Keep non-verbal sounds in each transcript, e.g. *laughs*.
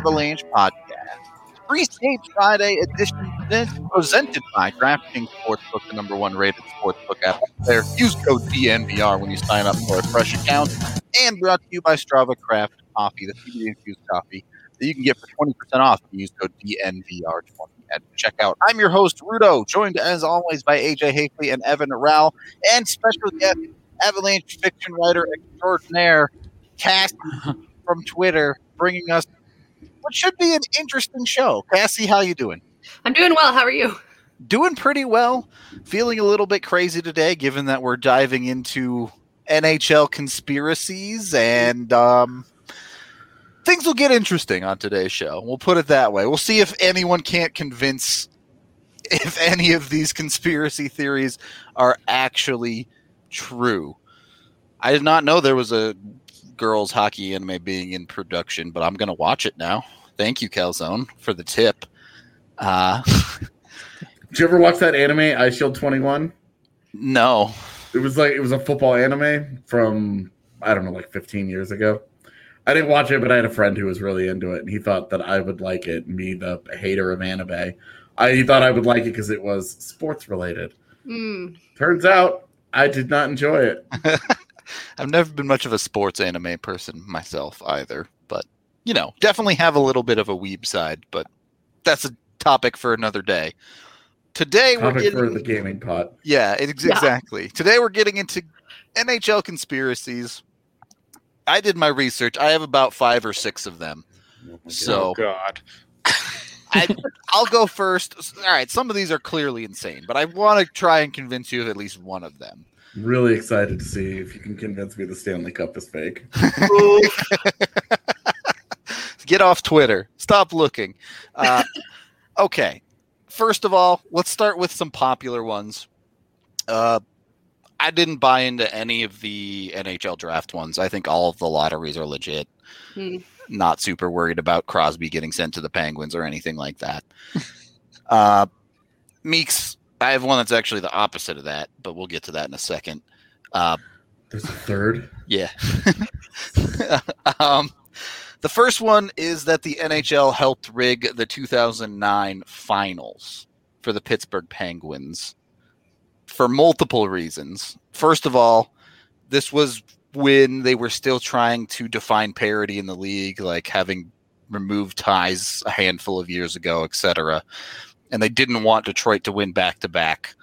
Avalanche podcast. Free Skate Friday edition presented by DraftKings Sportsbook, the number one rated sportsbook app there. Use code DNVR when you sign up for a fresh account. And brought to you by Strava Craft Coffee, the CBD infused coffee that you can get for 20% off if you use code DNVR20 at checkout. I'm your host, Rudo, joined as always by AJ Haefele and Evan Rawal, and special guest, Avalanche fiction writer extraordinaire, Cass *laughs* from Twitter, bringing us what should be an interesting show. Cassie, how you doing? I'm doing well. How are you? Doing pretty well. Feeling a little bit crazy today, given that we're diving into NHL conspiracies and um, things will get interesting on today's show. We'll put it that way. We'll see if anyone can't convince if any of these conspiracy theories are actually true. I did not know there was a girls hockey anime being in production, but I'm going to watch it now. Thank you, Calzone, for the tip. Uh, *laughs* Did you ever watch that anime, Eyeshield 21? no. It was like it was a football anime from I don't know, like 15 years ago. I didn't watch it, but I had a friend who was really into it, and he thought that I would like it. Me, the hater of anime, I he thought I would like it because it was sports related. Mm. Turns out I did not enjoy it. *laughs* I've never been much of a sports anime person myself either, but you know, definitely have a little bit of a weeb side, but that's a topic for another day. Today we're Topic getting for the gaming pot. Yeah, ex- Yeah. exactly. Today we're getting into NHL conspiracies. I did my research. I have about five or six of them. Oh so God. Oh, *laughs* I, I'll go first. All right, some of these are clearly insane, but I want to try and convince you of at least one of them. I'm really excited to see if you can convince me the Stanley Cup is fake. *laughs* Get off Twitter. Stop looking. Uh, *laughs* okay. First of all, let's start with some popular ones. Uh, I didn't buy into any of the NHL draft ones. I think all of the lotteries are legit. Hmm. Not super worried about Crosby getting sent to the Penguins or anything like that. *laughs* uh, Meeks, I have one that's actually the opposite of that, but we'll get to that in a second. Uh, There's a third. yeah. *laughs* um, the first one is that the NHL helped rig the 2009 finals for the Pittsburgh Penguins for multiple reasons. First of all, this was when they were still trying to define parity in the league, like having removed ties a handful of years ago, etc. And they didn't want Detroit to win back to back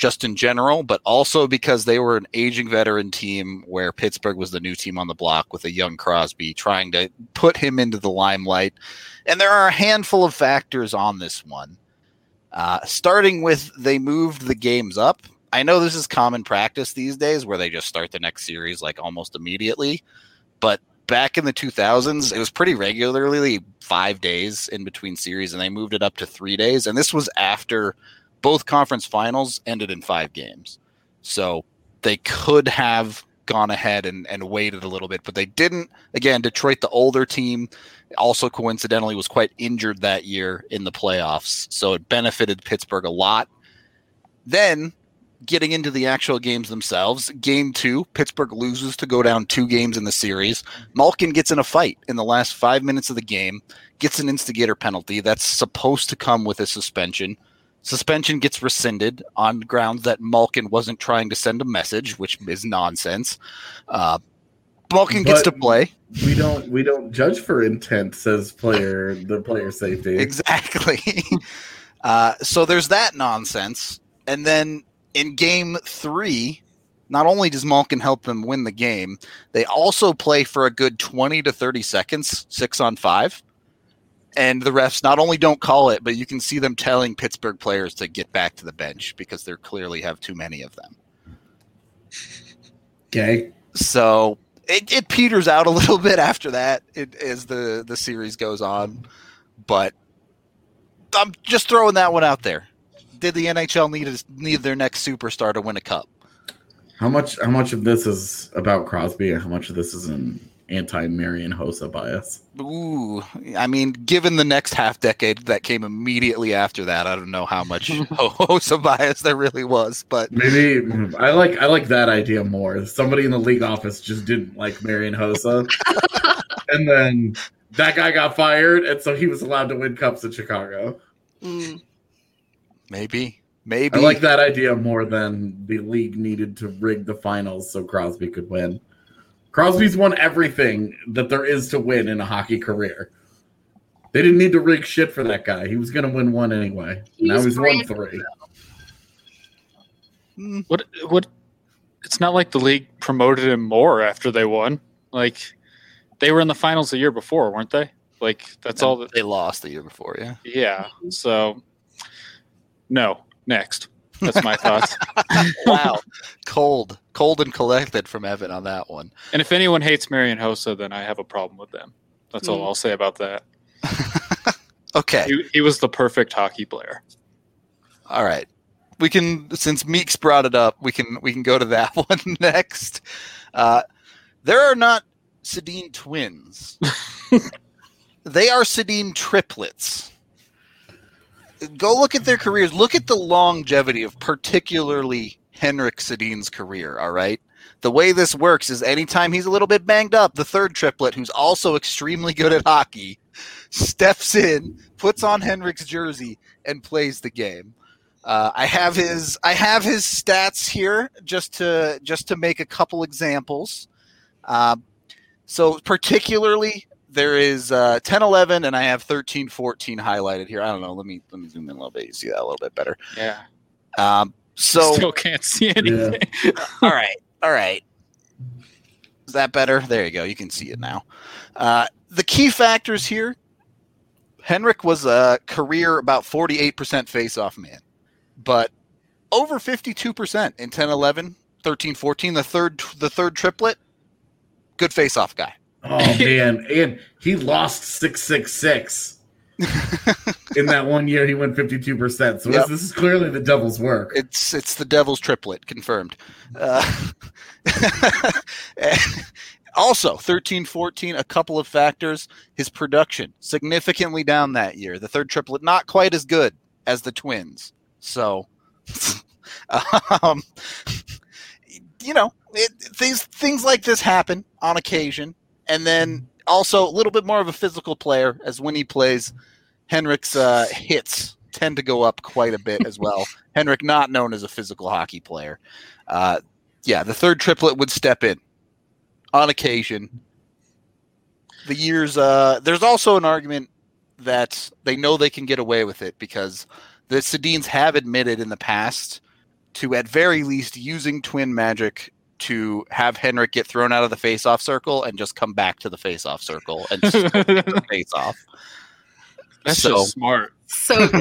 just in general, but also because they were an aging veteran team where Pittsburgh was the new team on the block with a young Crosby trying to put him into the limelight. And there are a handful of factors on this one. Uh, starting with they moved the games up. I know this is common practice these days where they just start the next series like almost immediately, but back in the 2000s, it was pretty regularly five days in between series, and they moved it up to three days. And this was after both conference finals ended in five games. So they could have gone ahead and, and waited a little bit, but they didn't. Again, Detroit, the older team, also coincidentally was quite injured that year in the playoffs. So it benefited Pittsburgh a lot. Then getting into the actual games themselves, game two, Pittsburgh loses to go down two games in the series. Malkin gets in a fight in the last five minutes of the game, gets an instigator penalty that's supposed to come with a suspension Suspension gets rescinded on grounds that Malkin wasn't trying to send a message, which is nonsense. Uh, Malkin gets to play. We don't we don't judge for intent, says player the player safety. Exactly. *laughs* uh, so there's that nonsense. And then in game three, not only does Malkin help them win the game, they also play for a good 20 to 30 seconds, six on five. And the refs not only don't call it, but you can see them telling Pittsburgh players to get back to the bench because they clearly have too many of them. Okay. So it, it peters out a *laughs* little bit after that it, as the, the series goes on. But I'm just throwing that one out there. Did the NHL need, a, need their next superstar to win a cup? How much how much of this is about Crosby and how much of this is an anti Marian Hossa bias? Ooh, I mean, given the next half decade that came immediately after that, I don't know how much *laughs* Hossa bias there really was, but Maybe I like I like that idea more. Somebody in the league office just didn't like Marian Hossa, *laughs* and then that guy got fired, and so he was allowed to win cups in Chicago. Mm. maybe, maybe. I like that idea more than the league needed to rig the finals so Crosby could win. Crosby's won everything that there is to win in a hockey career. They didn't need to rig shit for that guy. He was going to win one anyway. now He's he's won three. Mm, What what it's not like the league promoted him more after they won. Like they were in the finals the year before, weren't they? Like that's all that they lost the year before, yeah. yeah. So no. Next. That's my thoughts. *laughs* wow, cold, cold and collected from Evan on that one. And if anyone hates Marian Hossa, then I have a problem with them. That's all Hmm. I'll say about that. *laughs* Okay, He, he was the perfect hockey player. all right. We can, since Meeks brought it up, we can we can go to that *laughs* one next. Uh, there are not Sedin twins. they are Sedin triplets. Go look at their careers. Look at the longevity of particularly Henrik Sedin's career. All right. The way this works is anytime he's a little bit banged up, the third triplet, who's also extremely good at hockey, steps in, puts on Henrik's jersey, and plays the game. Uh, I have his I have his stats here just to just to make a couple examples. Um, so particularly there is uh, 10 11 and I have 13 14 highlighted here. I don't know. Let me let me zoom in a little bit. You see that a little bit better. Yeah. Um, so Still can't see anything. *laughs* all right, all right. Is that better? There you go. You can see it now. Uh, the key factors here. Henrik was a career about 48% face-off man, but over 52% in 10 11, 13 14, the third the third triplet, good face-off guy. Oh man, and he lost six six six *laughs* in that one year. He went fifty two percent. So Yep. this, this is clearly the devil's work. It's it's the devil's triplet confirmed. Uh, *laughs* also, 13 14, a couple of factors. His production significantly down that year. The third triplet, not quite as good as the twins. So, *laughs* um, you know, it, things, things like this happen on occasion. And then also a little bit more of a physical player, as when he plays, Henrik's uh, hits tend to go up quite a bit as well. *laughs* Henrik, not known as a physical hockey player. Uh, yeah, the third triplet would step in on occasion. The years, uh, there's also an argument that they know they can get away with it because the Sedins have admitted in the past to, at very least, using twin magic to have Henrik get thrown out of the face-off circle and just come back to the face-off circle and just *laughs* the face-off. That's So- just smart. So. *laughs*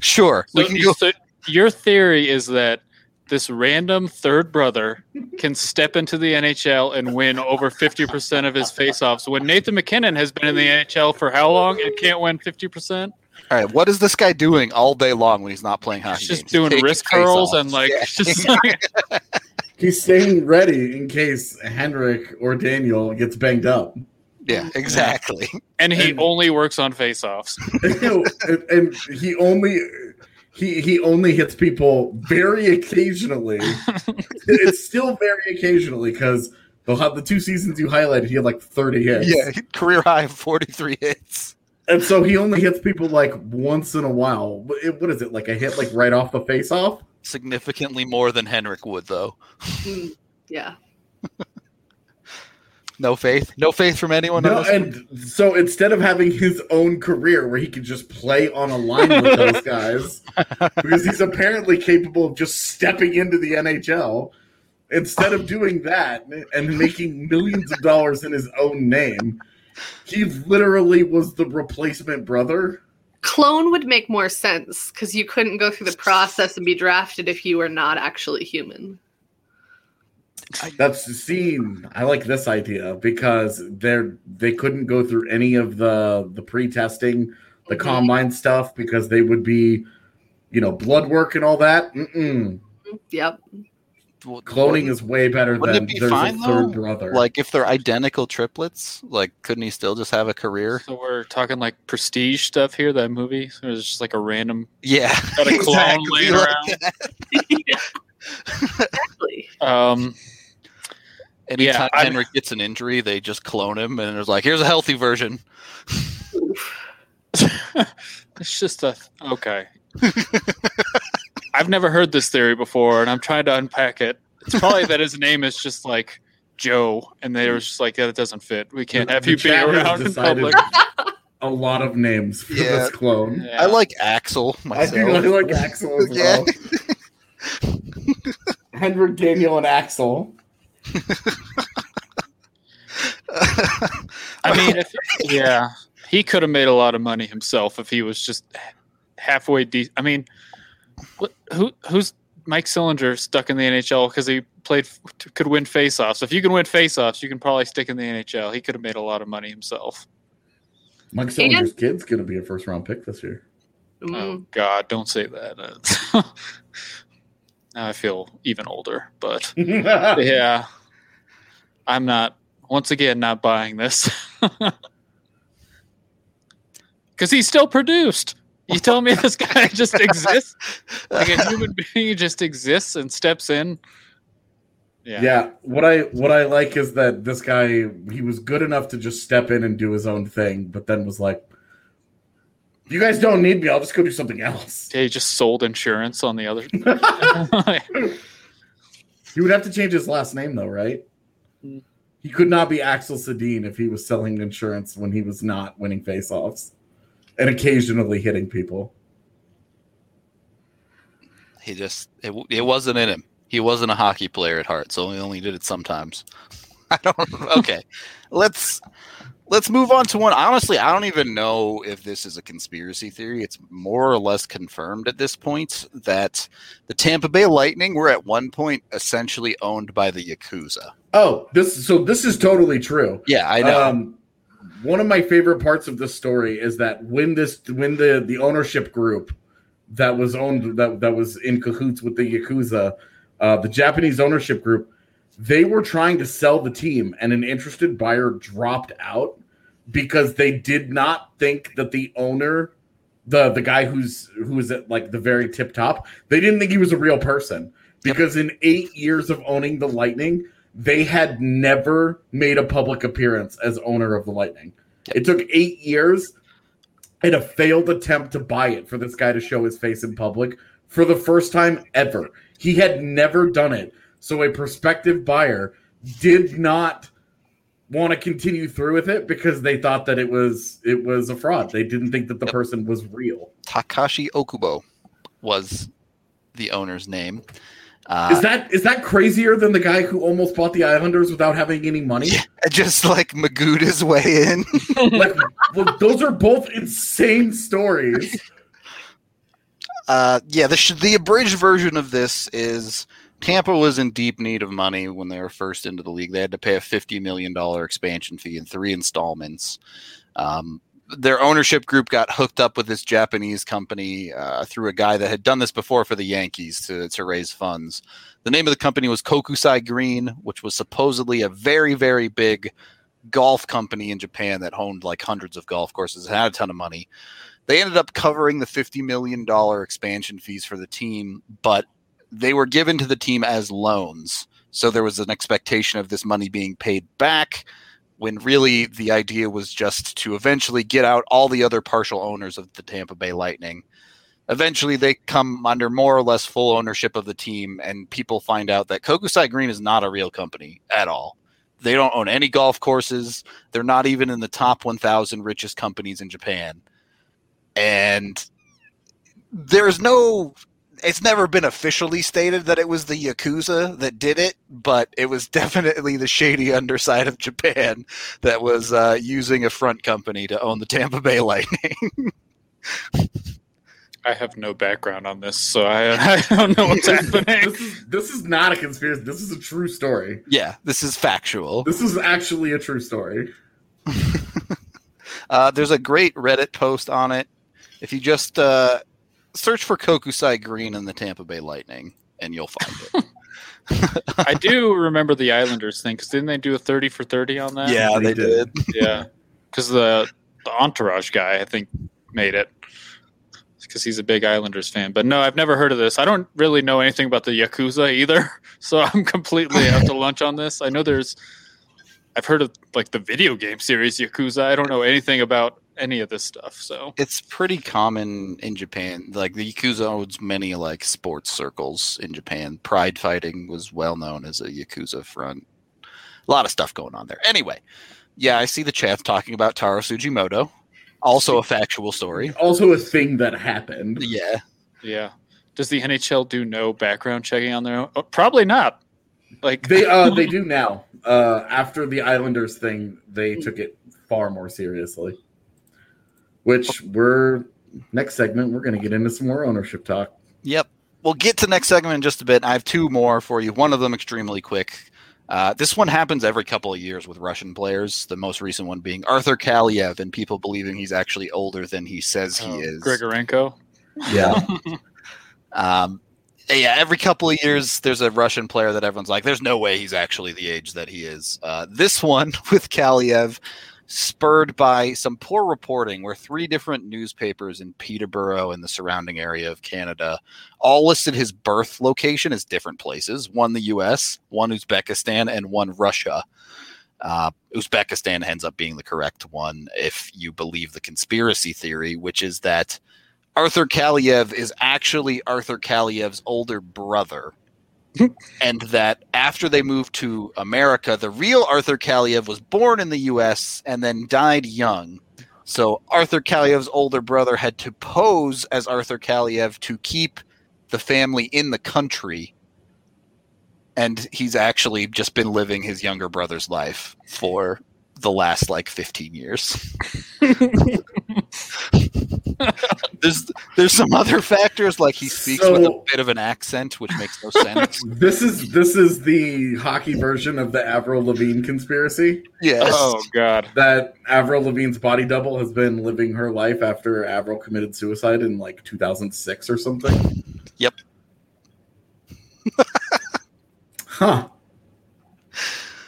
Sure, So, we can go. so your theory is that this random third brother can step into the NHL and win over 50% of his faceoffs when Nathan MacKinnon has been in the NHL for how long and can't win 50%? All right, what is this guy doing all day long when he's not playing hockey? He's just games? doing Taking wrist curls and like Yeah. just *laughs* He's staying ready in case Henrik or Daniel gets banged up. yeah, exactly. and he And- only works on faceoffs. *laughs* and, and he only he he only hits people very occasionally. *laughs* it's still very occasionally because the the two seasons you highlighted, he had like thirty hits. Yeah, career high of 43 hits. And so he only hits people like once in a while. What what is it like? A hit like right off the face off? Significantly more than Henrik would, though. Mm, yeah. *laughs* No faith. No faith from anyone. No, on this one? and so instead of having his own career where he could just play on a line with *laughs* those guys, because he's apparently capable of just stepping into the NHL, instead of doing that and making millions of dollars in his own name, he literally was the replacement brother. Clone would make more sense because you couldn't go through the process and be drafted if you were not actually human. That's the scene. I like this idea because they're they couldn't go through any of the the pre-testing, the Mhm. combine stuff because they would be, you know, blood work and all that. Mm-mm. Yep. Well, Cloning wouldn't- is way better Wouldn't than it be there's fine, a third though? brother. like if they're identical triplets. Like, couldn't he still just have a career? So we're talking like prestige stuff here. That movie. So it's just like a random. Yeah, *laughs* Got a clone laying like around. *laughs* Exactly. Um, Anytime I'm- Henrik gets an injury, they just clone him, and it's like, here's a healthy version. *laughs* It's just a okay. I've never heard this theory before, and I'm trying to unpack it. It's probably that his name is just like Joe, and they were just like, "Yeah, that doesn't fit. We can't The- have the you be around in decided public." *laughs* a lot of names for Yeah. this clone. Yeah. I like Axel I do I like Axel as well. *laughs* Henrik, Daniel, and Axel. I mean, if, yeah, he could have made a lot of money himself if he was just halfway decent. I mean, what, who who's Mike Sillinger stuck in the NHL because he played could win faceoffs. If you can win faceoffs, you can probably stick in the NHL. He could have made a lot of money himself. Mike And- kid's going to be a first round pick this year. Oh. God, don't say that. *laughs* now I feel even older, but *laughs* yeah, I'm not. Once again, not buying this *laughs* because he's still produced. You tell me this guy *laughs* just exists, like a human *laughs* being, just exists and steps in. Yeah, Yeah, what I what I like is that this guy he was good enough to just step in and do his own thing, but then was like, "You guys don't need me. I'll just go do something else." he just sold insurance on the other. *laughs* he would have to change his last name though, right? Hmm. He could not be Axel Sedin if he was selling insurance when he was not winning faceoffs and occasionally hitting people. he just it, it wasn't in him. He wasn't a hockey player at heart, so he only did it sometimes. *laughs* I don't. Okay, let's let's move on to one. Honestly, I don't even know if this is a conspiracy theory. It's more or less confirmed at this point that the Tampa Bay Lightning were at one point essentially owned by the Yakuza. Oh, this so this is totally true. Yeah, I know. Um, one of my favorite parts of this story is that when this when the the ownership group that was owned that that was in cahoots with the yakuza, uh, the Japanese ownership group, they were trying to sell the team, and an interested buyer dropped out because they did not think that the owner, the the guy who's who was at like the very tip top, they didn't think he was a real person. Because in eight years of owning the Lightning they had never made a public appearance as owner of the Lightning. It took eight years and a failed attempt to buy it for this guy to show his face in public for the first time ever. He had never done it. So a prospective buyer did not want to continue through with it because they thought that it was it was a fraud. They didn't think that the person was real. Takashi Okubo was the owner's name. Uh, is that is that crazier than the guy who almost bought the Islanders without having any money? *laughs* just like Magooed his way in? *laughs* like look, those are both insane stories. *laughs* Uh, yeah, the sh- the abridged version of this is Tampa was in deep need of money when they were first into the league. They had to pay a fifty million dollar expansion fee in three installments. Um, their ownership group got hooked up with this Japanese company uh, through a guy that had done this before for the Yankees to to raise funds. The name of the company was Kokusai Green, which was supposedly a very very big golf company in Japan that owned like hundreds of golf courses and had a ton of money. They ended up covering the $50 million expansion fees for the team, but they were given to the team as loans. So there was an expectation of this money being paid back when really the idea was just to eventually get out all the other partial owners of the Tampa Bay Lightning. Eventually, they come under more or less full ownership of the team, and people find out that Kokusai Green is not a real company at all. They don't own any golf courses. They're not even in the top 1,000 richest companies in Japan. And there's no it's never been officially stated that it was the yakuza that did it but it was *laughs* definitely the shady underside of japan that was uh, using a front company to own the tampa bay lightning *laughs* I have no background on this, so I, *laughs* I don't know what's happening. this is this is not a conspiracy. This is a true story. yeah this is factual This is actually a true story. uh, there's a great reddit post on it if you just uh, search for kokusai green in the tampa bay lightning and you'll find it *laughs* *laughs* I do remember the Islanders thing because didn't they do a thirty for thirty on that? yeah they they did did. *laughs* yeah. Because the the Entourage guy, I think, made it because he's a big Islanders fan. But no, I've never heard of this. I don't really know anything about the Yakuza either, so I'm completely out to lunch on this. I know there's, I've heard of like the video game series Yakuza. I don't know anything about any of this stuff. So it's pretty common in Japan. Like the Yakuza owns many like sports circles in Japan. Pride fighting was well known as a Yakuza front. A lot of stuff going on there. Anyway, yeah, I see the chat talking about Taro Tsujimoto. Also a factual story. Also, a thing that happened. Yeah. yeah, does the NHL do no background checking on their own? Oh, probably not. Like They uh *laughs* they do now. Uh, after the Islanders thing, they took it far more seriously. Which we're next segment we're going to get into some more ownership talk. Yep. We'll get to next segment in just a bit. I have two more for you. One of them extremely quick. Uh, this one happens every couple of years with Russian players. The most recent one being Arthur Kaliyev, and people believing he's actually older than he says he oh, is. Grigorenko. Yeah. *laughs* Um, yeah, every couple of years, there's a Russian player that everyone's like, "There's no way he's actually the age that he is." Uh, this one *laughs* with Kaliyev, spurred by some poor reporting, where three different newspapers in Peterborough and the surrounding area of Canada all listed his birth location as different places: one the U.S., one Uzbekistan, and one Russia. Uh, Uzbekistan ends up being the correct one if you believe the conspiracy theory, which is that Arthur Kaliyev is actually Arthur Kaliyev's older brother. And that after they moved to America, the real Arthur Kaliyev was born in the US and then died young. So Arthur Kaliyev's older brother had to pose as Arthur Kaliyev to keep the family in the country. And he's actually just been living his younger brother's life for the last like 15 years. *laughs* *laughs* there's there's some other factors like he speaks with a bit of an accent which makes no *laughs* sense. this is this is the hockey version of the Avril Lavigne conspiracy. yes. Oh God. That Avril Lavigne's body double has been living her life after Avril committed suicide in like 2006 or something. Yep. *laughs* huh.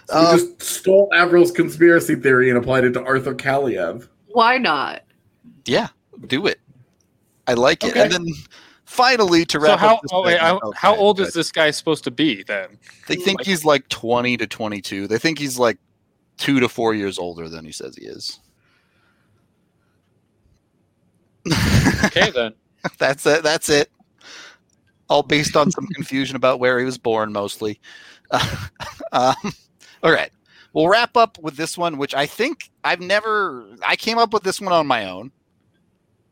So Um, just stole Avril's conspiracy theory and applied it to Arthur Kaliyev. Why not? Yeah, do it. I like it. And then finally to So wrap how up this oh, wait, segment- how, okay, how old is this guy supposed to be then? They think he's like 20 to 22. They think he's like 2 to 4 years older than he says he is. Okay *laughs* then. that's it. That's it. All based on some confusion about where he was born, mostly. *laughs* um, all right. We'll wrap up with this one, which I think I've never. I came up with this one on my own.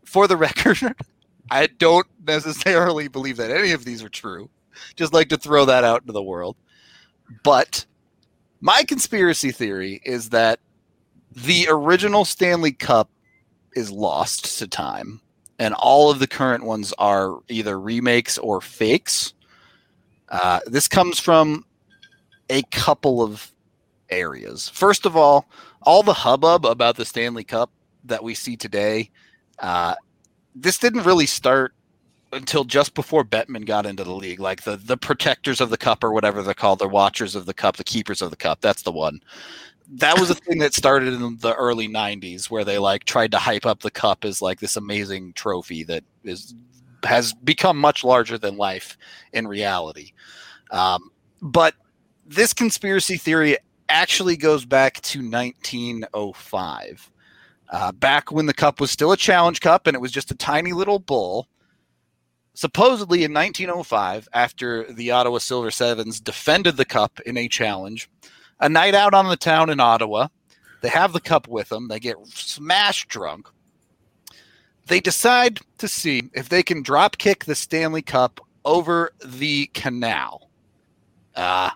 For the record, *laughs* I don't necessarily believe that any of these are true. Just like to throw that out into the world. But my conspiracy theory is that the original Stanley Cup is lost to time and all of the current ones are either remakes or fakes. Uh, this comes from a couple of areas. First of all, all the hubbub about the Stanley Cup that we see today, uh, this didn't really start until just before Bettman got into the league. Like the the protectors of the cup or whatever they're called, the watchers of the cup, the keepers of the cup. That's the one that was a thing that started in the early 90s where they like tried to hype up the cup as like this amazing trophy that is has become much larger than life in reality um, but this conspiracy theory actually goes back to 1905. Uh, back when the cup was still a challenge cup and it was just a tiny little bowl. Supposedly in 1905, after the Ottawa Silver Sevens defended the cup in a challenge, a night out on the town in Ottawa, they have the cup with them. They get smashed drunk. They decide to see if they can drop kick the Stanley Cup over the canal uh,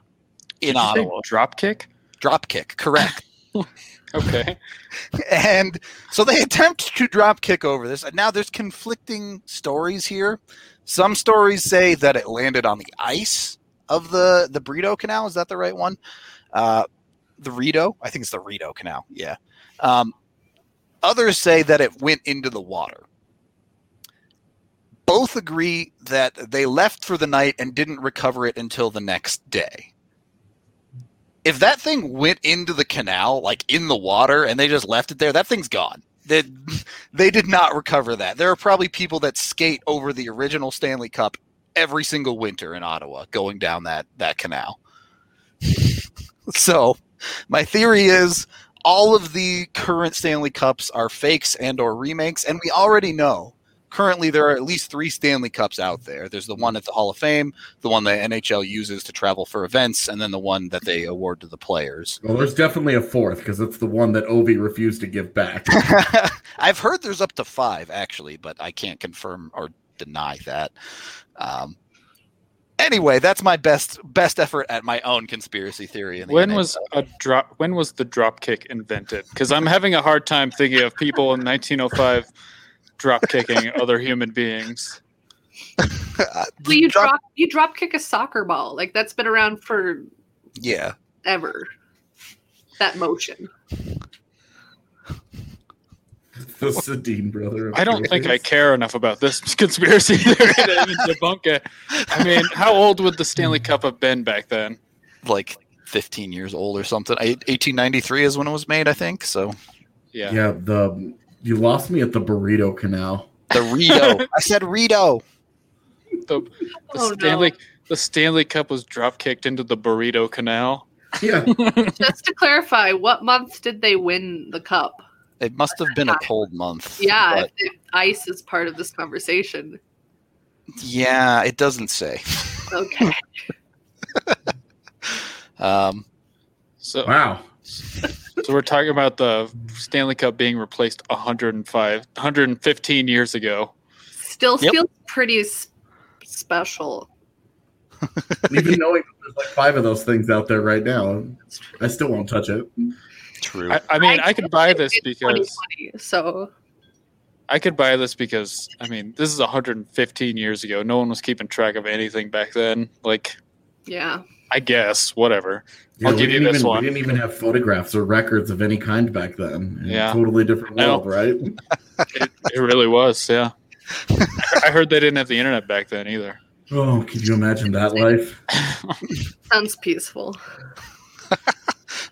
in Did you say Ottawa. drop kick. Drop kick, correct. *laughs* Okay. *laughs* and so they attempt to drop kick over this. And now there's conflicting stories here. Some stories say that it landed on the ice of the the Brito Canal. Is that the right one? Uh, the Rideau, I think it's the Rideau Canal. Yeah. Um, others say that it went into the water. Both agree that they left for the night and didn't recover it until the next day. If that thing went into the canal, like in the water, and they just left it there, that thing's gone. They, *laughs* they did not recover that. There are probably people that skate over the original Stanley Cup every single winter in Ottawa going down that, that canal. *laughs* so my theory is all of the current Stanley Cups are fakes and or remakes, and we already know currently there are at least three Stanley Cups out there. There's the one at the Hall of Fame, the one that NHL uses to travel for events, and then the one that they award to the players. Well, there's definitely a fourth because it's the one that Ovi refused to give back. *laughs* I've heard there's up to five actually, but I can't confirm or deny that. Um, anyway, that's my best best effort at my own conspiracy theory. In the When NHL. was a drop? When was the drop kick invented? Because I'm having a hard time thinking of people in 1905 drop kicking other human beings. *laughs* Well, you drop- drop you drop kick a soccer ball. Like that's been around for Yeah, ever. That motion. the Sedin brother. of I don't think I care enough about this *laughs* conspiracy theory to *laughs* even debunk it. I mean, how old would the Stanley Cup have been back then? like 15 years old or something. I- 1893 is when it was made, I think. So Yeah. Yeah, the you lost me at the burrito canal. the Rideau. *laughs* I said Rideau. The, the Oh, no. Stanley the Stanley Cup was drop kicked into the burrito canal. Yeah, *laughs* Just to clarify, what month did they win the cup? It must have been a cold month. Yeah, but- if, if ice is part of this conversation. yeah, it doesn't say. Okay. *laughs* Um, So wow. So we're talking about the Stanley Cup being replaced 105 115 years ago. Still Yep. feels pretty s- special. *laughs* Even knowing there's like five of those things out there right now, I still won't touch it. true. I, I mean, I, could buy this because so I could buy this because I mean, this is 115 years ago. No one was keeping track of anything back then. Like, yeah. I guess whatever. Yeah, I'll we give you didn't this even, one. We didn't even have photographs or records of any kind back then. In Yeah. a totally different world, right? It, it really was. Yeah. I heard they didn't have the internet back then either. *laughs* Oh, can you imagine that life? Sounds peaceful. *laughs*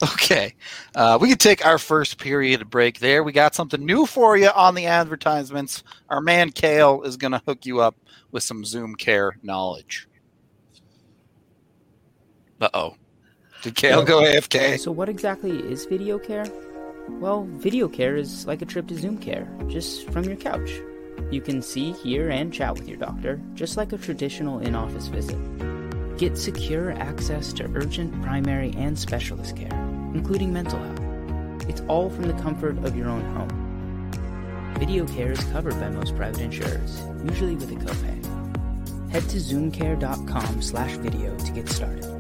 Okay. Uh, we could take our first period break there. We got something new for you on the advertisements. Our man Kale is going to hook you up with some Zoom Care knowledge. Uh oh. Did Kale go AFK? So, what exactly is video care? Well, video care is like a trip to Zoom care, just from your couch. You can see, hear, and chat with your doctor, just like a traditional in office visit. Get secure access to urgent, primary, and specialist care, including mental health. It's all from the comfort of your own home. Video care is covered by most private insurers, usually with a copay. Head to zoomcare.com slash video to get started.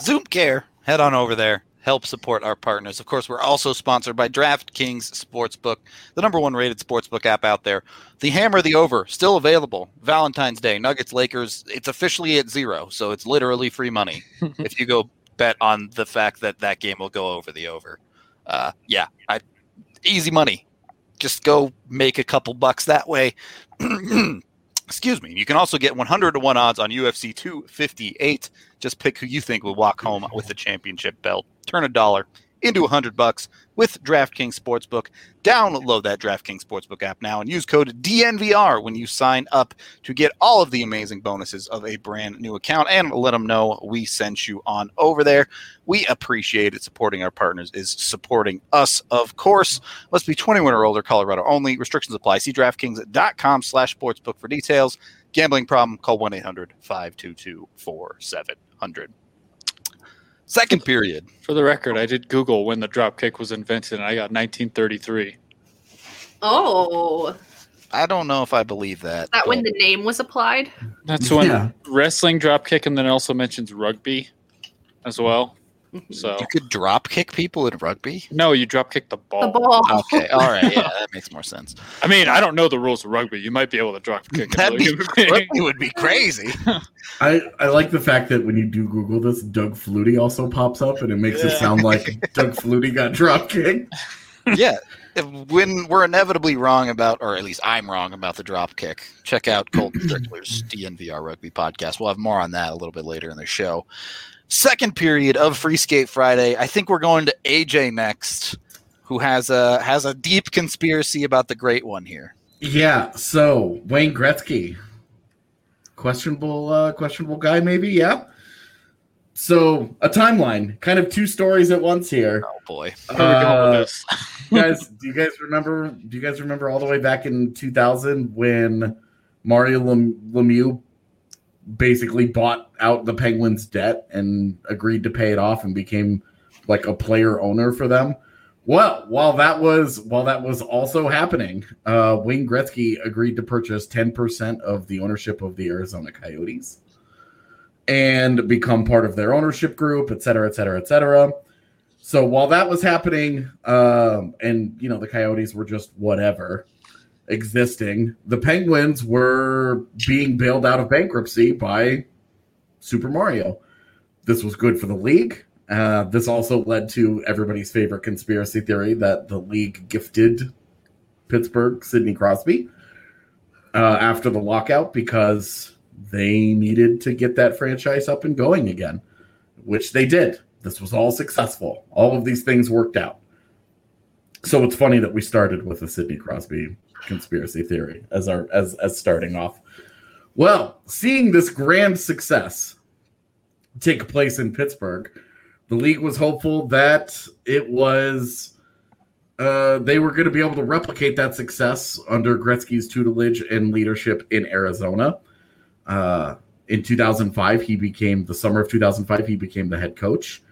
Zoom Care. Head on over there. Help support our partners. Of course, we're also sponsored by DraftKings Sportsbook, the number one rated sportsbook app out there. The Hammer, the Over, still available. Valentine's Day, Nuggets, Lakers. It's officially at zero, so it's literally free money *laughs* if you go bet on the fact that that game will go over the over. Uh, yeah, I, easy money. Just go make a couple bucks that way. *clears throat* Excuse me. You can also get 100 to 1 odds on UFC 258. Just pick who you think will walk home with the championship belt. Turn a dollar into 100 bucks with DraftKings Sportsbook. Download that DraftKings Sportsbook app now and use code DNVR when you sign up to get all of the amazing bonuses of a brand new account and let them know we sent you on over there. We appreciate it. Supporting our partners is supporting us, of course. Must be 21 or older, Colorado only. Restrictions apply. See DraftKings.com slash sportsbook for details. Gambling problem, call 1 800 522 4700. Second period. For the record, I did Google when the drop kick was invented, and I got 1933. Oh, I don't know if I believe that. is that when the name was applied? That's when Yeah. wrestling dropkick, and then also mentions rugby as well. So you could drop kick people in rugby? no, you dropkick the ball. The ball. Okay, *laughs* all right. Yeah, that makes more sense. I mean, I don't know the rules of rugby. You might be able to drop kick. *laughs* That'd be, another human being. rugby would be crazy. *laughs* I, I like the fact that when you do Google this, Doug Flutie also pops up, and it makes it sound like Doug Flutie got drop kicked. yeah. If, when we're inevitably wrong about, or at least I'm wrong about the drop kick, check out Colton *clears throat* Strickler's DNVR Rugby podcast. We'll have more on that a little bit later in the show. Second period of Free Skate Friday. I think we're going to AJ next, who has a has a deep conspiracy about the great one here. Yeah. So Wayne Gretzky, questionable, uh, questionable guy, maybe. Yeah. So a timeline, kind of two stories at once here. Oh boy. Where are we going Uh, with this? *laughs* guys, do you guys remember? Do you guys remember all the way back in 2000 when Mario Lem- Lemieux basically bought out the Penguins' debt and agreed to pay it off and became like a player owner for them? Well, while that was while that was also happening, uh, Wayne Gretzky agreed to purchase 10% of the ownership of the Arizona Coyotes and become part of their ownership group, et cetera, et cetera, et cetera. So while that was happening, um, and you know the Coyotes were just whatever existing, the Penguins were being bailed out of bankruptcy by Super Mario. This was good for the league. Uh, this also led to everybody's favorite conspiracy theory that the league gifted Pittsburgh Sidney Crosby uh, after the lockout because they needed to get that franchise up and going again, which they did. This was all successful. All of these things worked out. So it's funny that we started with a Sidney Crosby conspiracy theory as our as as starting off. Well, seeing this grand success take place in Pittsburgh, the league was hopeful that it was uh, they were going to be able to replicate that success under Gretzky's tutelage and leadership in Arizona. Uh, in 2005, he became the summer of 2005. He became the head coach.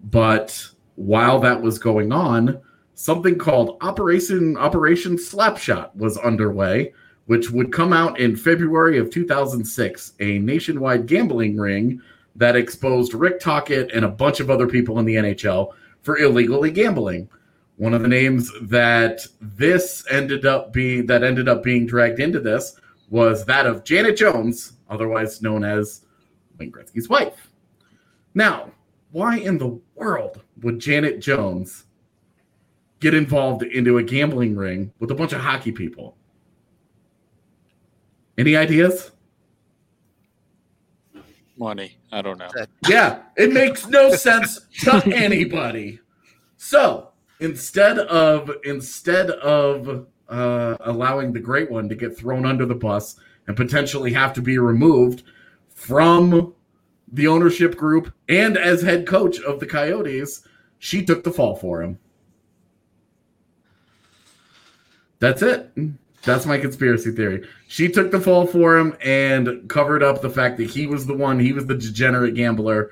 But while that was going on, something called Operation Operation Slapshot was underway, which would come out in February of 2006. A nationwide gambling ring that exposed Rick Tocchet and a bunch of other people in the NHL for illegally gambling. One of the names that this ended up being that ended up being dragged into this was that of Janet Jones, otherwise known as Wayne Gretzky's wife. Now, why in the world would Janet Jones get involved into a gambling ring with a bunch of hockey people? Any ideas? Money. I don't know. Yeah, it makes no sense to anybody. So instead of instead of uh, allowing the great one to get thrown under the bus and potentially have to be removed from the ownership group and as head coach of the Coyotes, she took the fall for him. That's it. That's my conspiracy theory. She took the fall for him and covered up the fact that he was the one, he was the degenerate gambler,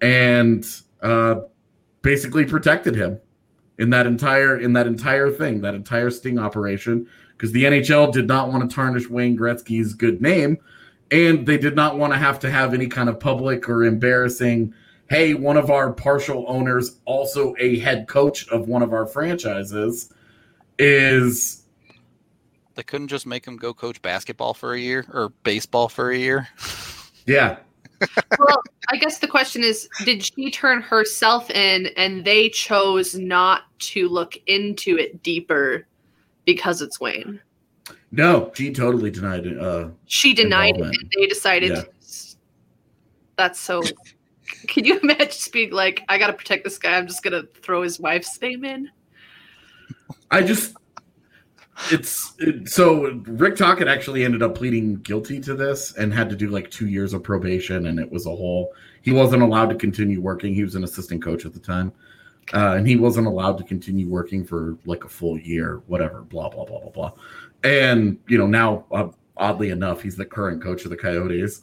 and uh, basically protected him in that entire in that entire thing, that entire sting operation. Because the NHL did not want to tarnish Wayne Gretzky's good name, and they did not want to have to have any kind of public or embarrassing. Hey, one of our partial owners, also a head coach of one of our franchises, is They couldn't just make him go coach basketball for a year or baseball for a year. *laughs* yeah, well, I guess the question is did she turn herself in and they chose not to look into it deeper because it's Wayne? no, she totally denied it. Uh, She denied it and they decided Yeah. that's so Can you *laughs* imagine just being like, I gotta protect this guy, I'm just gonna throw his wife's name in? I just it's it, so Rick Tocchet actually ended up pleading guilty to this and had to do like two years of probation, and it was a whole. He wasn't allowed to continue working. He was an assistant coach at the time, uh, and he wasn't allowed to continue working for like a full year, whatever. Blah blah blah blah blah. And you know now, uh, oddly enough, he's the current coach of the Coyotes,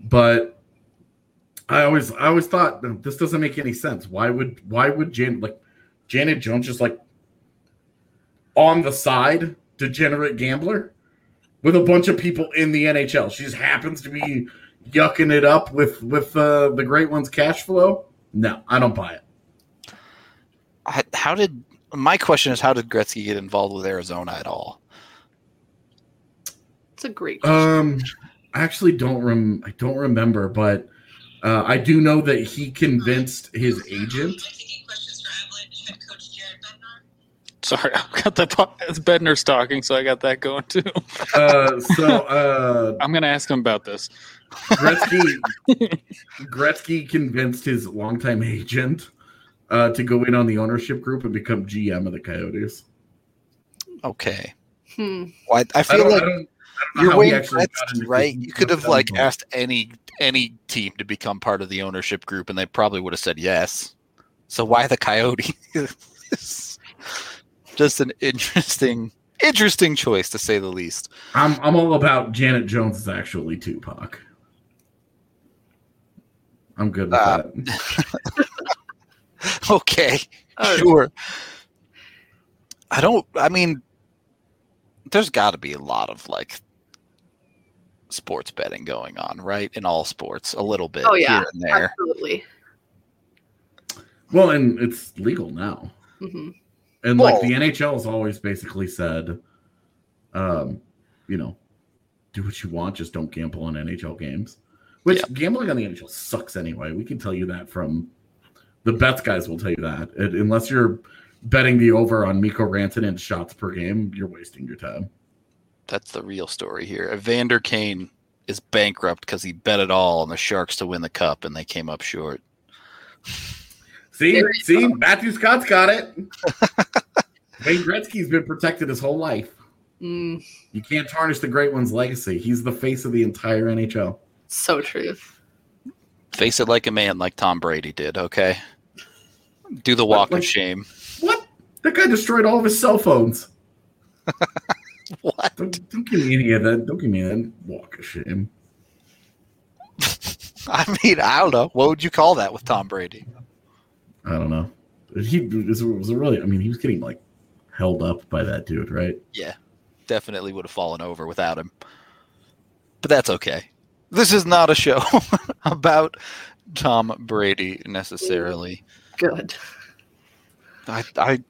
but I always I always thought this doesn't make any sense. Why would why would Jan like Janet Jones just like on the side degenerate gambler with a bunch of people in the NHL. She just happens to be yucking it up with with uh, the great one's cash flow. No, I don't buy it. I- How did my question is how did Gretzky get involved with Arizona at all? It's a great question. Um, I actually don't rem I don't remember, but uh, I do know that he convinced his agent. Taking questions for Avalanche head coach Jared Bednar. Sorry, *laughs* I've got that. po- It's Bednar's talking, so I got that going too. Uh, so uh, *laughs* I'm gonna ask him about this. Gretzky *laughs* Gretzky convinced his longtime agent uh, to go in on the ownership group and become GM of the Coyotes. Okay. Hmm. Well, I, I I feel don't, like I don't, I don't you're how he Wayne actually got Gretzky, right? You could have like the- asked any any team to become part of the ownership group, and they probably would have said yes. So why the Coyote? Just an interesting interesting choice to say the least. I'm I'm all about Janet Jones is actually Tupac. I'm good with Uh, that. *laughs* Okay, Oh, sure. I don't. I mean, there's got to be a lot of like sports betting going on, right? In all sports, a little bit Oh, yeah. here and there. Absolutely. Well, and it's legal now. hmm And like the NHL has always basically said, um, you know, do what you want, just don't gamble on NHL games. Which gambling on the NHL sucks anyway. We can tell you that from the bets guys will tell you that. It- unless you're betting the over on Mikko Rantanen shots per game, you're wasting your time. That's the real story here. Evander Kane is bankrupt because he bet it all on the Sharks to win the cup, and they came up short. *laughs* See, see, Matthew Scott's got it. *laughs* Wayne Gretzky's been protected his whole life. Mm, You can't tarnish the great one's legacy. He's the face of the entire NHL. so true. Face it like a man, like Tom Brady did. Okay, do the walk like- of shame. What? That guy destroyed all of his cell phones. *laughs* What? Don't, don't give me any of that. Don't give me that walk of shame. *laughs* I mean, I don't know. What would you call that with Tom Brady? I don't know. He was, was really. I mean, he was getting like held up by that dude, right? Yeah, definitely would have fallen over without him. But that's okay. This is not a show *laughs* about Tom Brady necessarily. Good. I, I,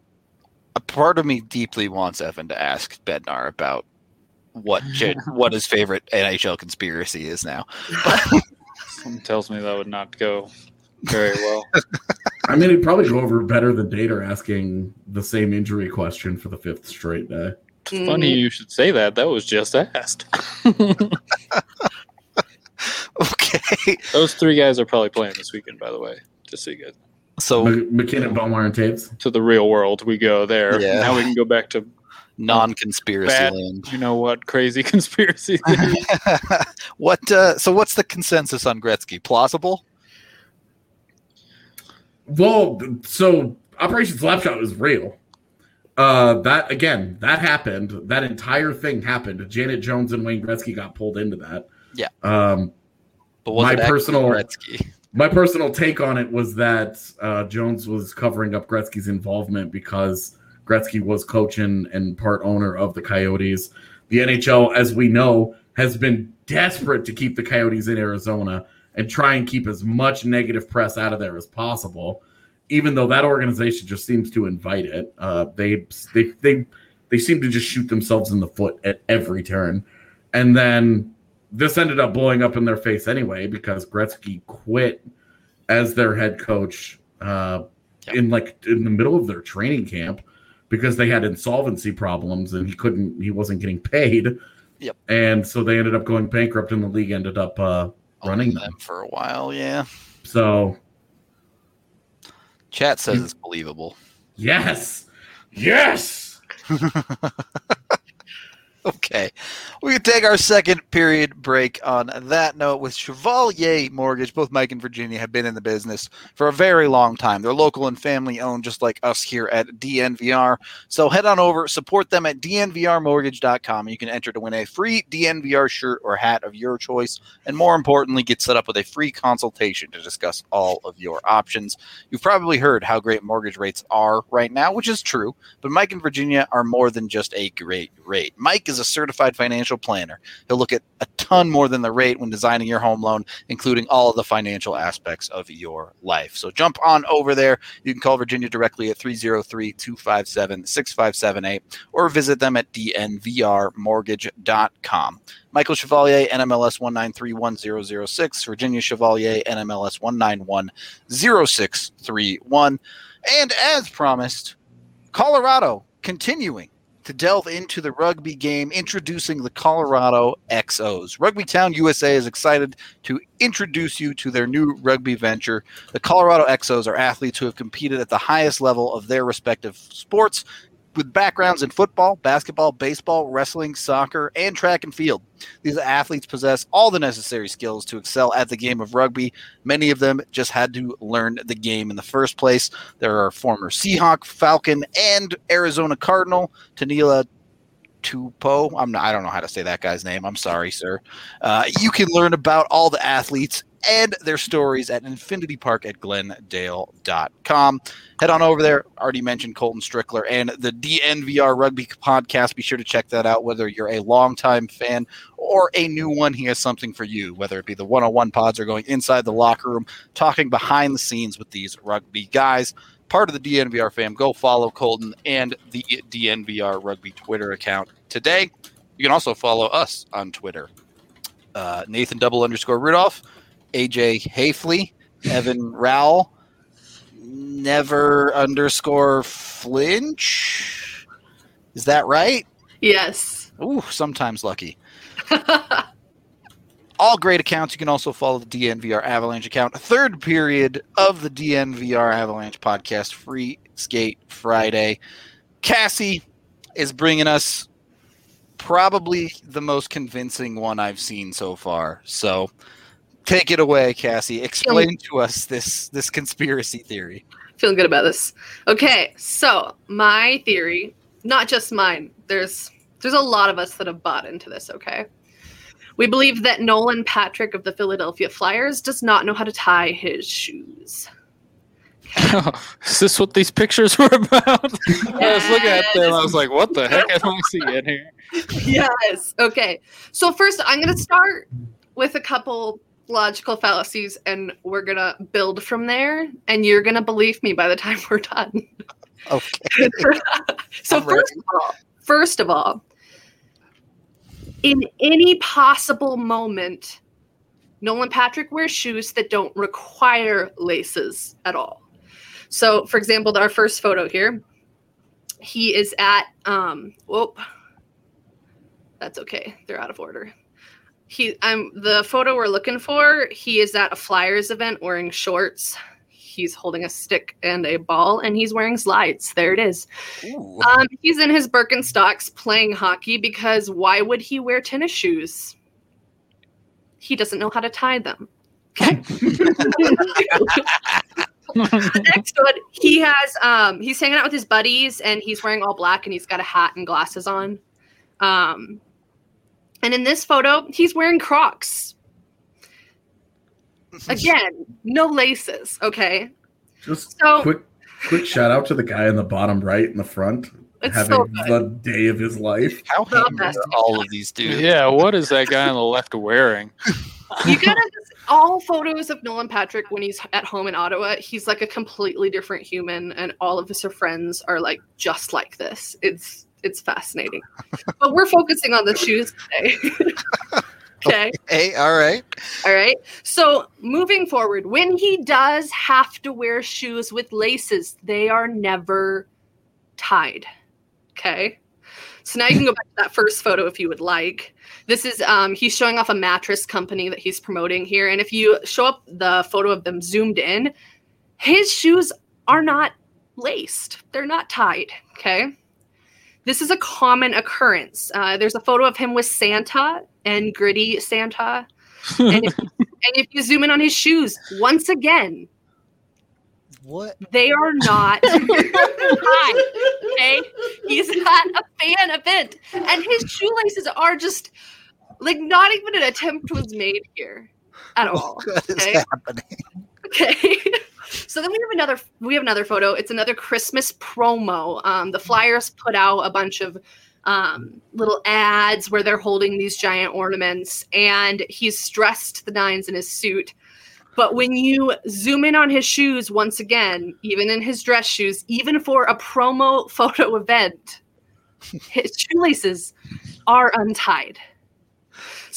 a part of me deeply wants Evan to ask Bednar about what *laughs* j- what his favorite NHL conspiracy is now. *laughs* Something tells me that would not go very well. *laughs* I mean, it'd probably go over better than Dater asking the same injury question for the fifth straight day. Funny you should say that. That was just asked. *laughs* Okay, Those three guys are probably playing this weekend, by the way. Just so you guys. so M- MacKinnon, Bellemare, and Toews. To the real world, we go there. Yeah. Now we can go back to non-conspiracy Bad. land. you know what crazy *laughs* conspiracy. what? Uh, so, what's the consensus on Gretzky? Plausible? Well, so Operation Slapshot was real. Uh, that again, that happened. That entire thing happened. Janet Jones and Wayne Gretzky got pulled into that. Yeah. Um, But was My personal- Gretzky? my personal take on it was that uh, Jones was covering up Gretzky's involvement because Gretzky was coaching and part owner of the Coyotes. The NHL, as we know, has been desperate to keep the Coyotes in Arizona and try and keep as much negative press out of there as possible. Even though that organization just seems to invite it, uh, they they they they seem to just shoot themselves in the foot at every turn. And then this ended up blowing up in their face anyway because Gretzky quit as their head coach uh, Yep. in like in the middle of their training camp because they had insolvency problems and he couldn't he wasn't getting paid. Yep. And so they ended up going bankrupt and the league ended up uh, running them. them for a while. Yeah. So Chat says it's believable. yes, yes. *laughs* *laughs* Okay. We can take our second period break on that note with Chevalier Mortgage. Both Mike and Virginia have been in the business for a very long time. They're local and family owned, just like us here at DNVR. So head on over, support them at dnvrmortgage.com. You can enter to win a free DNVR shirt or hat of your choice. And more importantly, get set up with a free consultation to discuss all of your options. You've probably heard how great mortgage rates are right now, which is true. But Mike and Virginia are more than just a great rate. Mike is a certified financial planner. He'll look at a ton more than the rate when designing your home loan, including all of the financial aspects of your life. So jump on over there. You can call Virginia directly at 303 257 6578 or visit them at dnvrmortgage.com. Michael Chevalier, NMLS 1931006, Virginia Chevalier, NMLS 1910631. And as promised, Colorado continuing to delve into the rugby game, introducing the Colorado XOs. Rugby Town USA is excited to introduce you to their new rugby venture. The Colorado XOs are athletes who have competed at the highest level of their respective sports with backgrounds in football, basketball, baseball, wrestling, soccer, and track and field. These athletes possess all the necessary skills to excel at the game of rugby. Many of them just had to learn the game in the first place. There are former Seahawk, Falcon, and Arizona Cardinal, Tanila Tupo. I'm not, I don't know how to say that guy's name. I'm sorry, sir. Uh, you can learn about all the athletes and their stories at Infinity Park at glendale.com. Head on over there. Already mentioned Colton Strickler and the DNVR Rugby podcast. Be sure to check that out, whether you're a longtime fan or a new one. He has something for you, whether it be the 101 pods or going inside the locker room, talking behind the scenes with these rugby guys. Part of the DNVR fam, go follow Colton and the DNVR Rugby Twitter account today. You can also follow us on Twitter. Uh, Nathan double underscore Rudolph, AJ Haefele, Evan Rawal, never underscore flinch. Is that right? Yes. Ooh, sometimes lucky. *laughs* All great accounts. You can also follow the DNVR Avalanche account. Third period of the DNVR Avalanche podcast, Free Skate Friday. Cassie is bringing us probably the most convincing one I've seen so far. So take it away, Cassie. Explain to us this this conspiracy theory. Feeling good about this. Okay, so my theory, not just mine. There's there's a lot of us that have bought into this, okay? We believe that Nolan Patrick of the Philadelphia Flyers does not know how to tie his shoes. *laughs* Is this what these pictures were about? *laughs* I was looking at them. I was like, "What the heck am I seeing here?" *laughs* yes. Okay. So first, I'm going to start with a couple logical fallacies, and we're going to build from there. And you're going to believe me by the time we're done. Okay. *laughs* so I'm ready. first of all, first of all, in any possible moment, Nolan Patrick wears shoes that don't require laces at all. So, for example, our first photo here, he is at um whoop. That's okay. They're out of order. He I'm the photo we're looking for, he is at a Flyers event wearing shorts. He's holding a stick and a ball and he's wearing slides. There it is. Ooh. Um, he's in his Birkenstocks playing hockey because why would he wear tennis shoes? He doesn't know how to tie them. Okay. *laughs* Next one, he has um he's hanging out with his buddies and he's wearing all black and he's got a hat and glasses on. Um and in this photo, he's wearing Crocs. *laughs* Again, no laces, okay? Just So- quick, quick shout out to the guy in the bottom right in the front, It's having so good. the day of his life. How The are all of these dudes? Yeah, what is that guy on the left wearing? *laughs* You gotta all photos of Nolan Patrick when he's at home in Ottawa, he's like a completely different human, and all of his friends are like just like this. It's it's fascinating. but we're focusing on the shoes today. *laughs* okay. Hey, all right. All right. So moving forward, when he does have to wear shoes with laces, they are never tied. Okay. So now you can go back to that first photo if you would like. This is um, he's showing off a mattress company that he's promoting here, and if you show up the photo of them zoomed in, his shoes are not laced; they're not tied. Okay, this is a common occurrence. Uh, there's a photo of him with Santa and gritty Santa, *laughs* and if, and if you zoom in on his shoes, once again, What? they are not *laughs* tied. Okay, he's at a fan event, and his shoelaces are just like not even an attempt was made here at *laughs* all. What is Okay. happening? Okay. So then we have another we have another photo. It's another Christmas promo. Um, the Flyers put out a bunch of um, little ads where they're holding these giant ornaments, and he's dressed the nines in his suit. But when you zoom in on his shoes once again, even in his dress shoes, even for a promo *laughs* photo event, his shoelaces are untied.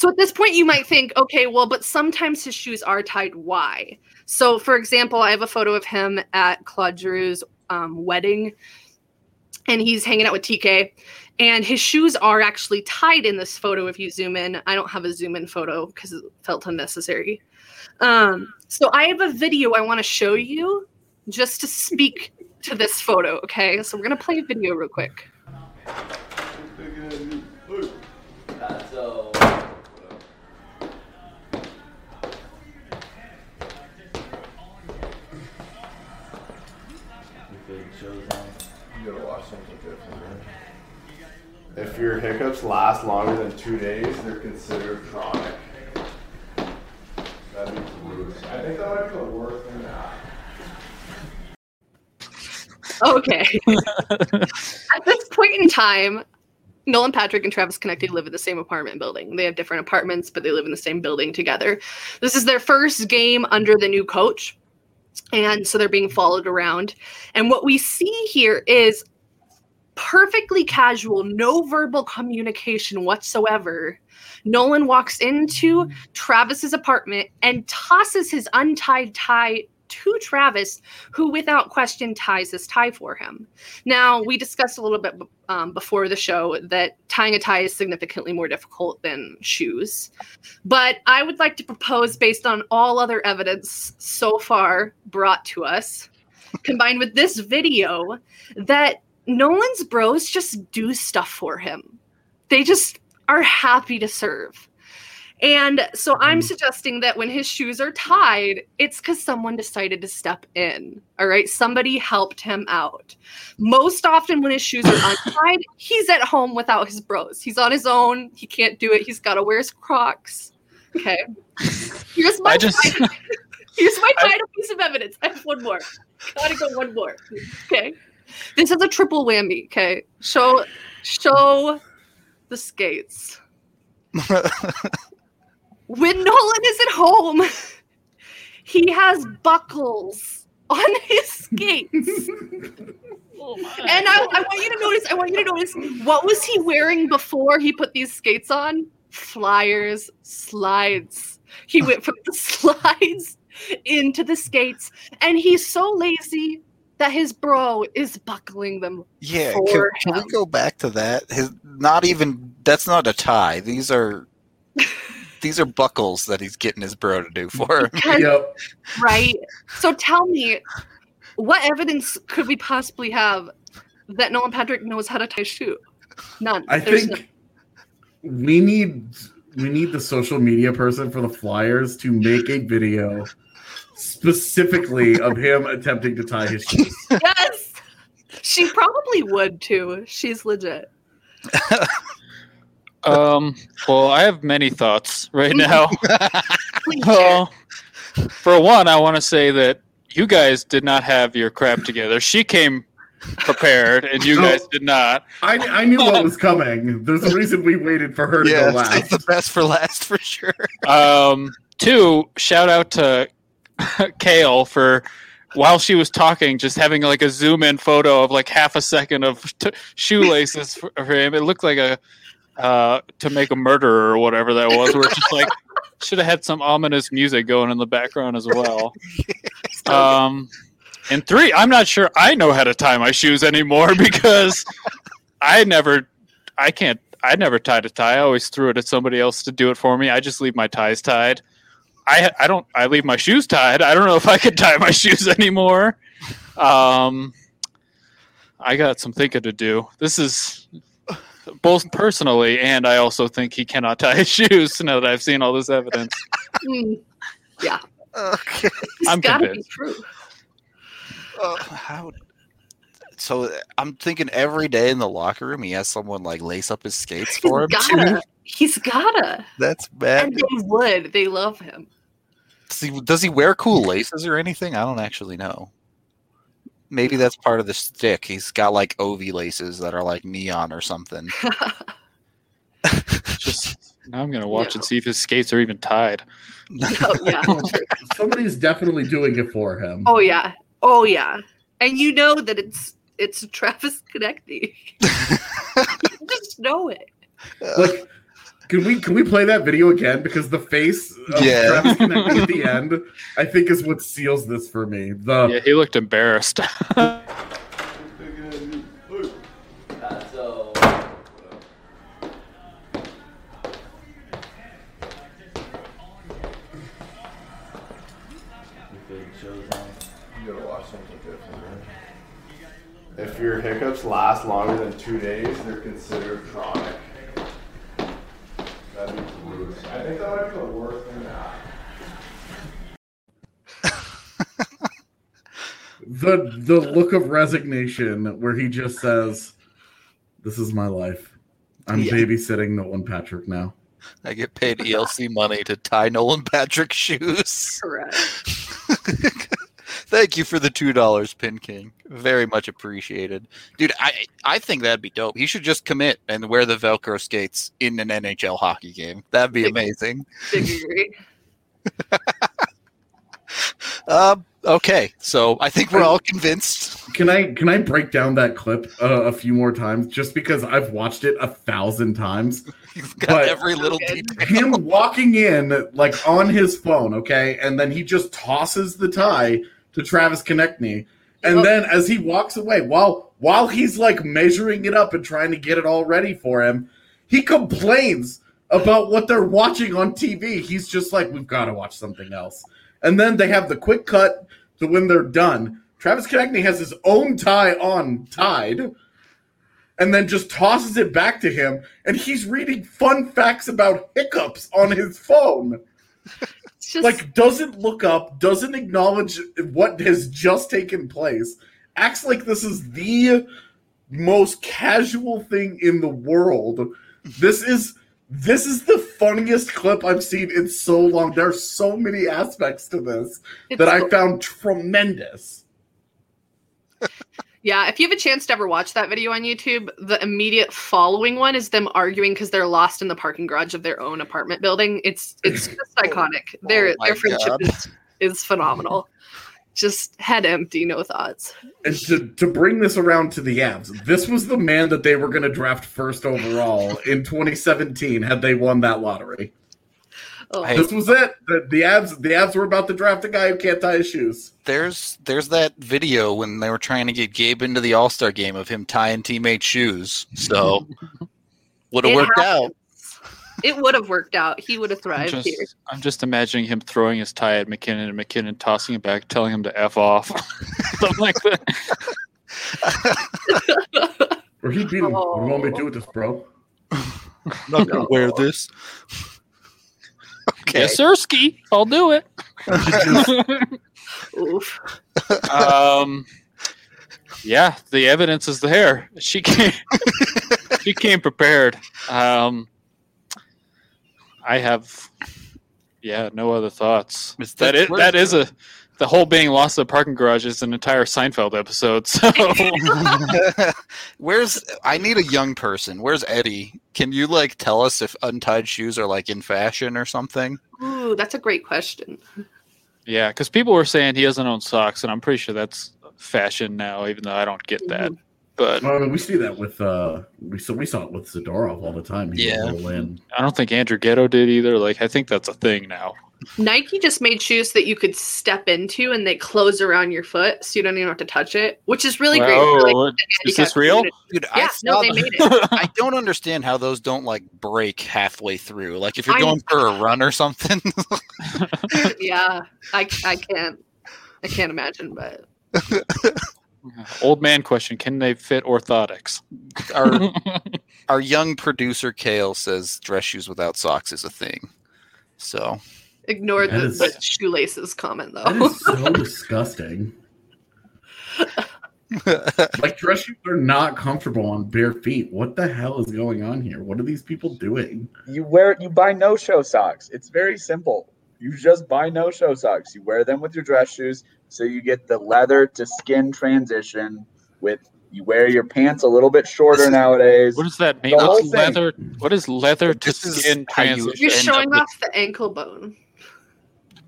So at this point, you might think, okay, well, but sometimes his shoes are tied. Why? So, for example, I have a photo of him at Claude Giroux's um, wedding, and he's hanging out with TK, and his shoes are actually tied in this photo. If you zoom in, I don't have a zoom in photo because it felt unnecessary. Um, so, I have a video I want to show you just to speak to this photo. Okay, so we're gonna play a video real quick. Your hiccups last longer than two days, they're considered chronic. That'd be brutal. I think that might be the worst thing. Okay. *laughs* At this point in time, Nolan Patrick and Travis Konecny live in the same apartment building. They have different apartments, but they live in the same building together. This is their first game under the new coach. And so they're being followed around. And what we see here is perfectly casual, no verbal communication whatsoever. Nolan walks into Travis's apartment and tosses his untied tie to Travis, who without question ties his tie for him. Now, we discussed a little bit um, before the show that tying a tie is significantly more difficult than shoes. But I would like to propose, based on all other evidence so far brought to us, combined with this video, that Nolan's bros just do stuff for him. They just are happy to serve. And so I'm mm. suggesting that when his shoes are tied, it's because someone decided to step in. All right. Somebody helped him out. Most often, when his shoes are *laughs* untied, he's at home without his bros. He's on his own. He can't do it. He's got to wear his Crocs. Okay. Here's *laughs* *laughs* my I just Here's my final piece of evidence. I have one more. Gotta go one more. Okay. This is a triple whammy. Okay. Show show the skates. *laughs* When Nolan is at home, he has buckles on his skates. Oh. And I, I want you to notice, I want you to notice what was he wearing before he put these skates on? Flyers, slides. He went from the *laughs* slides into the skates, and he's so lazy that his bro is buckling them. Yeah, For can, can we go back to that? His not even that's not a tie. These are *laughs* these are buckles that he's getting his bro to do for him. Because- Yep. right? So tell me, what evidence could we possibly have that Nolan Patrick knows how to tie a shoe? None. I There's think we need we need the social media person for the Flyers to make a video specifically of him attempting to tie his shoes. *laughs* yes. She probably would too. She's legit. *laughs* Um, well, I have many thoughts right now. *laughs* Well, for one, I want to say that you guys did not have your crap together. She came prepared, and you No. guys did not. I, I knew what was coming. There's a reason we waited for her to yeah, go last. the best for last for sure. Um, two, shout out to *laughs* Kale for while she was talking, just having like a zoom in photo of like half a second of t- shoelaces for, for him. It looked like a uh, to make a murderer or whatever that was. Where it's just like *laughs* should have had some ominous music going in the background as well. *laughs* Um, and three, I'm not sure I know how to tie my shoes anymore because I never. I can't. I never tied a tie. I always threw it at somebody else to do it for me. I just leave my ties tied. I I don't. I leave my shoes tied. I don't know if I could tie my *laughs* shoes anymore. Um, I got some thinking to do. This is both personally, and I also think he cannot tie his *laughs* shoes. Now that I've seen all this evidence, Mm, Okay. it's I'm gotta convinced. be true. Uh, how? So I'm thinking every day in the locker room he has someone like lace up his skates He's for him gotta. too. He's gotta. That's bad. And they would. They love him. Does he, does he wear cool laces or anything? I don't actually know. Maybe that's part of the stick. He's got like OV laces that are like neon or something. *laughs* just now I'm gonna watch Yeah. and see if his skates are even tied. *laughs* oh yeah. *laughs* Somebody's definitely doing it for him. Oh yeah. Oh yeah. And you know that it's it's Travis Konecny. *laughs* you just know it. Like, can we can we play that video again? Because the face of Yeah. Travis Konecny at the end, I think, is what seals this for me. The Yeah, he looked embarrassed. *laughs* your hiccups last longer than two days, they're considered chronic. That'd be brutal. I think that might be the worst thing to happen. *laughs* the the look of resignation where he just says, "This is my life. I'm Yeah. babysitting Nolan Patrick now." I get paid ELC money to tie Nolan Patrick shoes. Correct. *laughs* Thank you for the two dollars, Pin King. Very much appreciated, dude. I I think that'd be dope. He should just commit and wear the Velcro skates in an NHL hockey game. That'd be amazing. Big agree. *laughs* Um, okay, so I think we're all convinced. Can I can I break down that clip uh, a few more times just because I've watched it a thousand times? *laughs* He's got But- every little detail. Him walking in like on his phone, okay, and then he just tosses the tie to Travis Konecny, and then as he walks away, while while he's like measuring it up and trying to get it all ready for him, he complains about what they're watching on TV. He's just like, "We've got to watch something else," and then they have the quick cut to when they're done. Travis Konecny has his own tie on tied and then just tosses it back to him and he's reading fun facts about hiccups on his phone *laughs* just like doesn't look up doesn't acknowledge what has just taken place acts like this is the most casual thing in the world. This is this is the funniest clip i've seen in so long. There are so many aspects to this it's that i found tremendous Yeah, if you have a chance to ever watch that video on YouTube, the immediate following one is them arguing because they're lost in the parking garage of their own apartment building. It's it's *clears throat* just iconic. Oh their Oh my their friendship God. is, is phenomenal. Just head empty, no thoughts. And to, to bring this around to the Avs, this was the man that they were going to draft first overall in 2017 had they won that lottery. Oh, Hey. This was it. The, the Avs the Avs were about to draft a guy who can't tie his shoes. There's there's that video when they were trying to get Gabe into the All Star game of him tying teammate shoes. So *laughs* would have It worked out. It would have worked out. He would have I'm thrived just, here. I'm just imagining him throwing his tie at MacKinnon and MacKinnon tossing it back, telling him to f off, *laughs* something like that. Or he'd beat him. What do you want me to Oh. do with this, bro? I'm *laughs* not gonna wear this. Okay. Yes, sir, ski. I'll do it. *laughs* Um, yeah, the evidence is there. She came. *laughs* she came prepared. Um, I have, yeah, no other thoughts. It's That the is, that is a the whole being lost in the parking garage is an entire Seinfeld episode. So *laughs* *laughs* Where's I need a young person. Where's Eddie? Can you like tell us if untied shoes are like in fashion or something? Ooh, that's a great question. yeah, because people were saying he doesn't own socks, and I'm pretty sure that's fashion now. Even though I don't get that, but Well, I mean, we see that with uh, we saw we saw it with Zadorov all the time. He Yeah. roll. I don't think Andrew Ghetto did either. Like I think that's a thing now. Nike just made shoes that you could step into and they close around your foot so you don't even have to touch it, which is really great. for, like, is this real? community. Dude, Yeah, I no, saw they made it. *laughs* I don't understand how those don't like break halfway through. Like if you're I- going for a run or something. *laughs* yeah, I, I can't. I can't imagine, but *laughs* Old man question: Can they fit orthotics? our our young producer Kale says dress shoes without socks is a thing. So ignore That the, is- the shoelaces comment though. is so *laughs* disgusting. Like dress shoes are not comfortable on bare feet. What the hell is going on here? What are these people doing? You wear you buy no show socks. It's very simple. You just buy no show socks. You wear them with your dress shoes, so you get the leather to skin transition. With you wear your pants a little bit shorter nowadays. What does that mean? The What's leather? What is leather to This skin transition? You're showing off the ankle bone.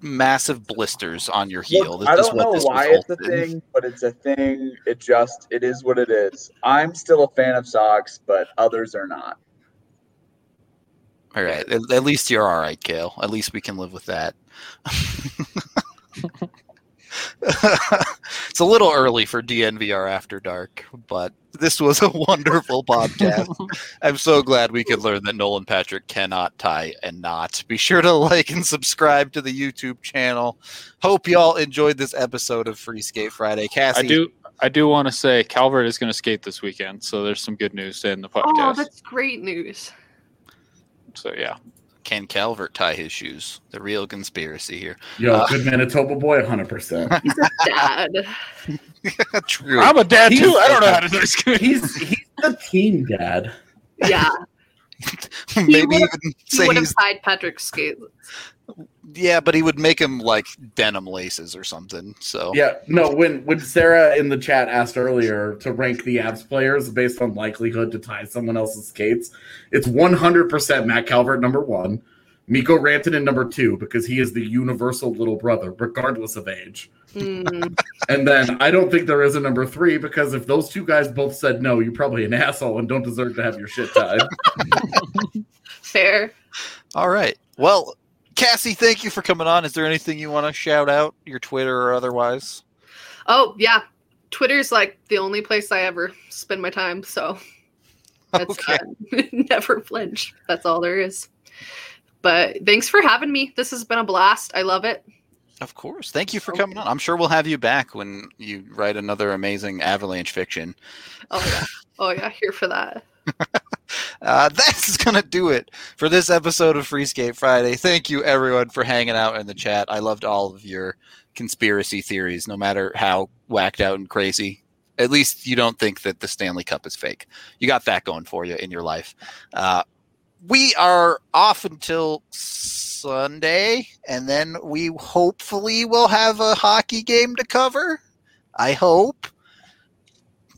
Massive blisters on your Look, heel. This I don't what know this why it's a thing, but it's a thing. It just it is what it is. I'm still a fan of socks, but others are not. All right. At, at least you're all right, Kale. At least we can live with that. *laughs* *laughs* it's a little early for DNVR After Dark, but this was a wonderful podcast. I'm so glad we could learn that Nolan Patrick cannot tie and not. Be sure to like and subscribe to the YouTube channel. Hope y'all enjoyed this episode of Free Skate Friday. Cassie, I do. I do want to say Calvert is going to skate this weekend, so there's some good news in the podcast. Oh, podcast. that's great news. so yeah, can Calvert tie his shoes? The real conspiracy here. Yo, Uh, good Manitoba boy, 100%. *laughs* He's a dad. *laughs* True. I'm a dad He's- too. I don't know how to do skate. *laughs* He's he's the team dad. yeah, Maybe would've- even he would have tied Patrick's skate. Yeah, but he would make him like denim laces or something. So Yeah, no, when when Sarah in the chat asked earlier to rank the abs players based on likelihood to tie someone else's skates, it's 100% Matt Calvert number 1, Mikko Rantanen number 2 because he is the universal little brother regardless of age. Mm, *laughs* And then I don't think there is a number 3 because if those two guys both said no, you're probably an asshole and don't deserve to have your shit tied. *laughs* fair. all right. Well, Cassie, thank you for coming on. Is there anything you want to shout out, your Twitter or otherwise? Oh yeah, Twitter's like the only place I ever spend my time. So *laughs* that's Okay. uh, *laughs* never flinch. That's all there is. But thanks for having me. This has been a blast. I love it. Of course. Thank you for coming on. I'm sure we'll have you back when you write another amazing Avalanche fiction. Oh yeah. Oh yeah. Here for that. *laughs* Uh, *laughs* that's going to do it for this episode of Free Skate Friday. Thank you, everyone, for hanging out in the chat. I loved all of your conspiracy theories, no matter how whacked out and crazy. At least you don't think that the Stanley Cup is fake. You got that going for you in your life. Uh, we are off until Sunday, and then we hopefully will have a hockey game to cover. I hope.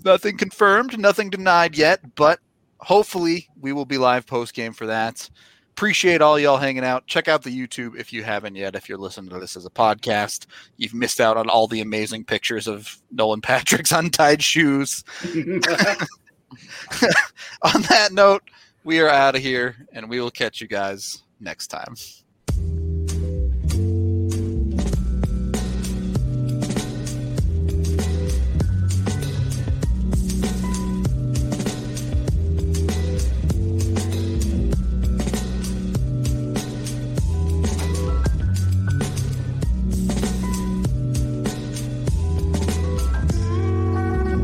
Nothing confirmed, nothing denied yet, but hopefully we will be live post game for that. Appreciate all y'all hanging out. Check out the YouTube if you haven't yet. If you're listening to this as a podcast, you've missed out on all the amazing pictures of Nolan Patrick's *laughs* untied shoes. *laughs* *laughs* on that note, we are out of here and we will catch you guys next time.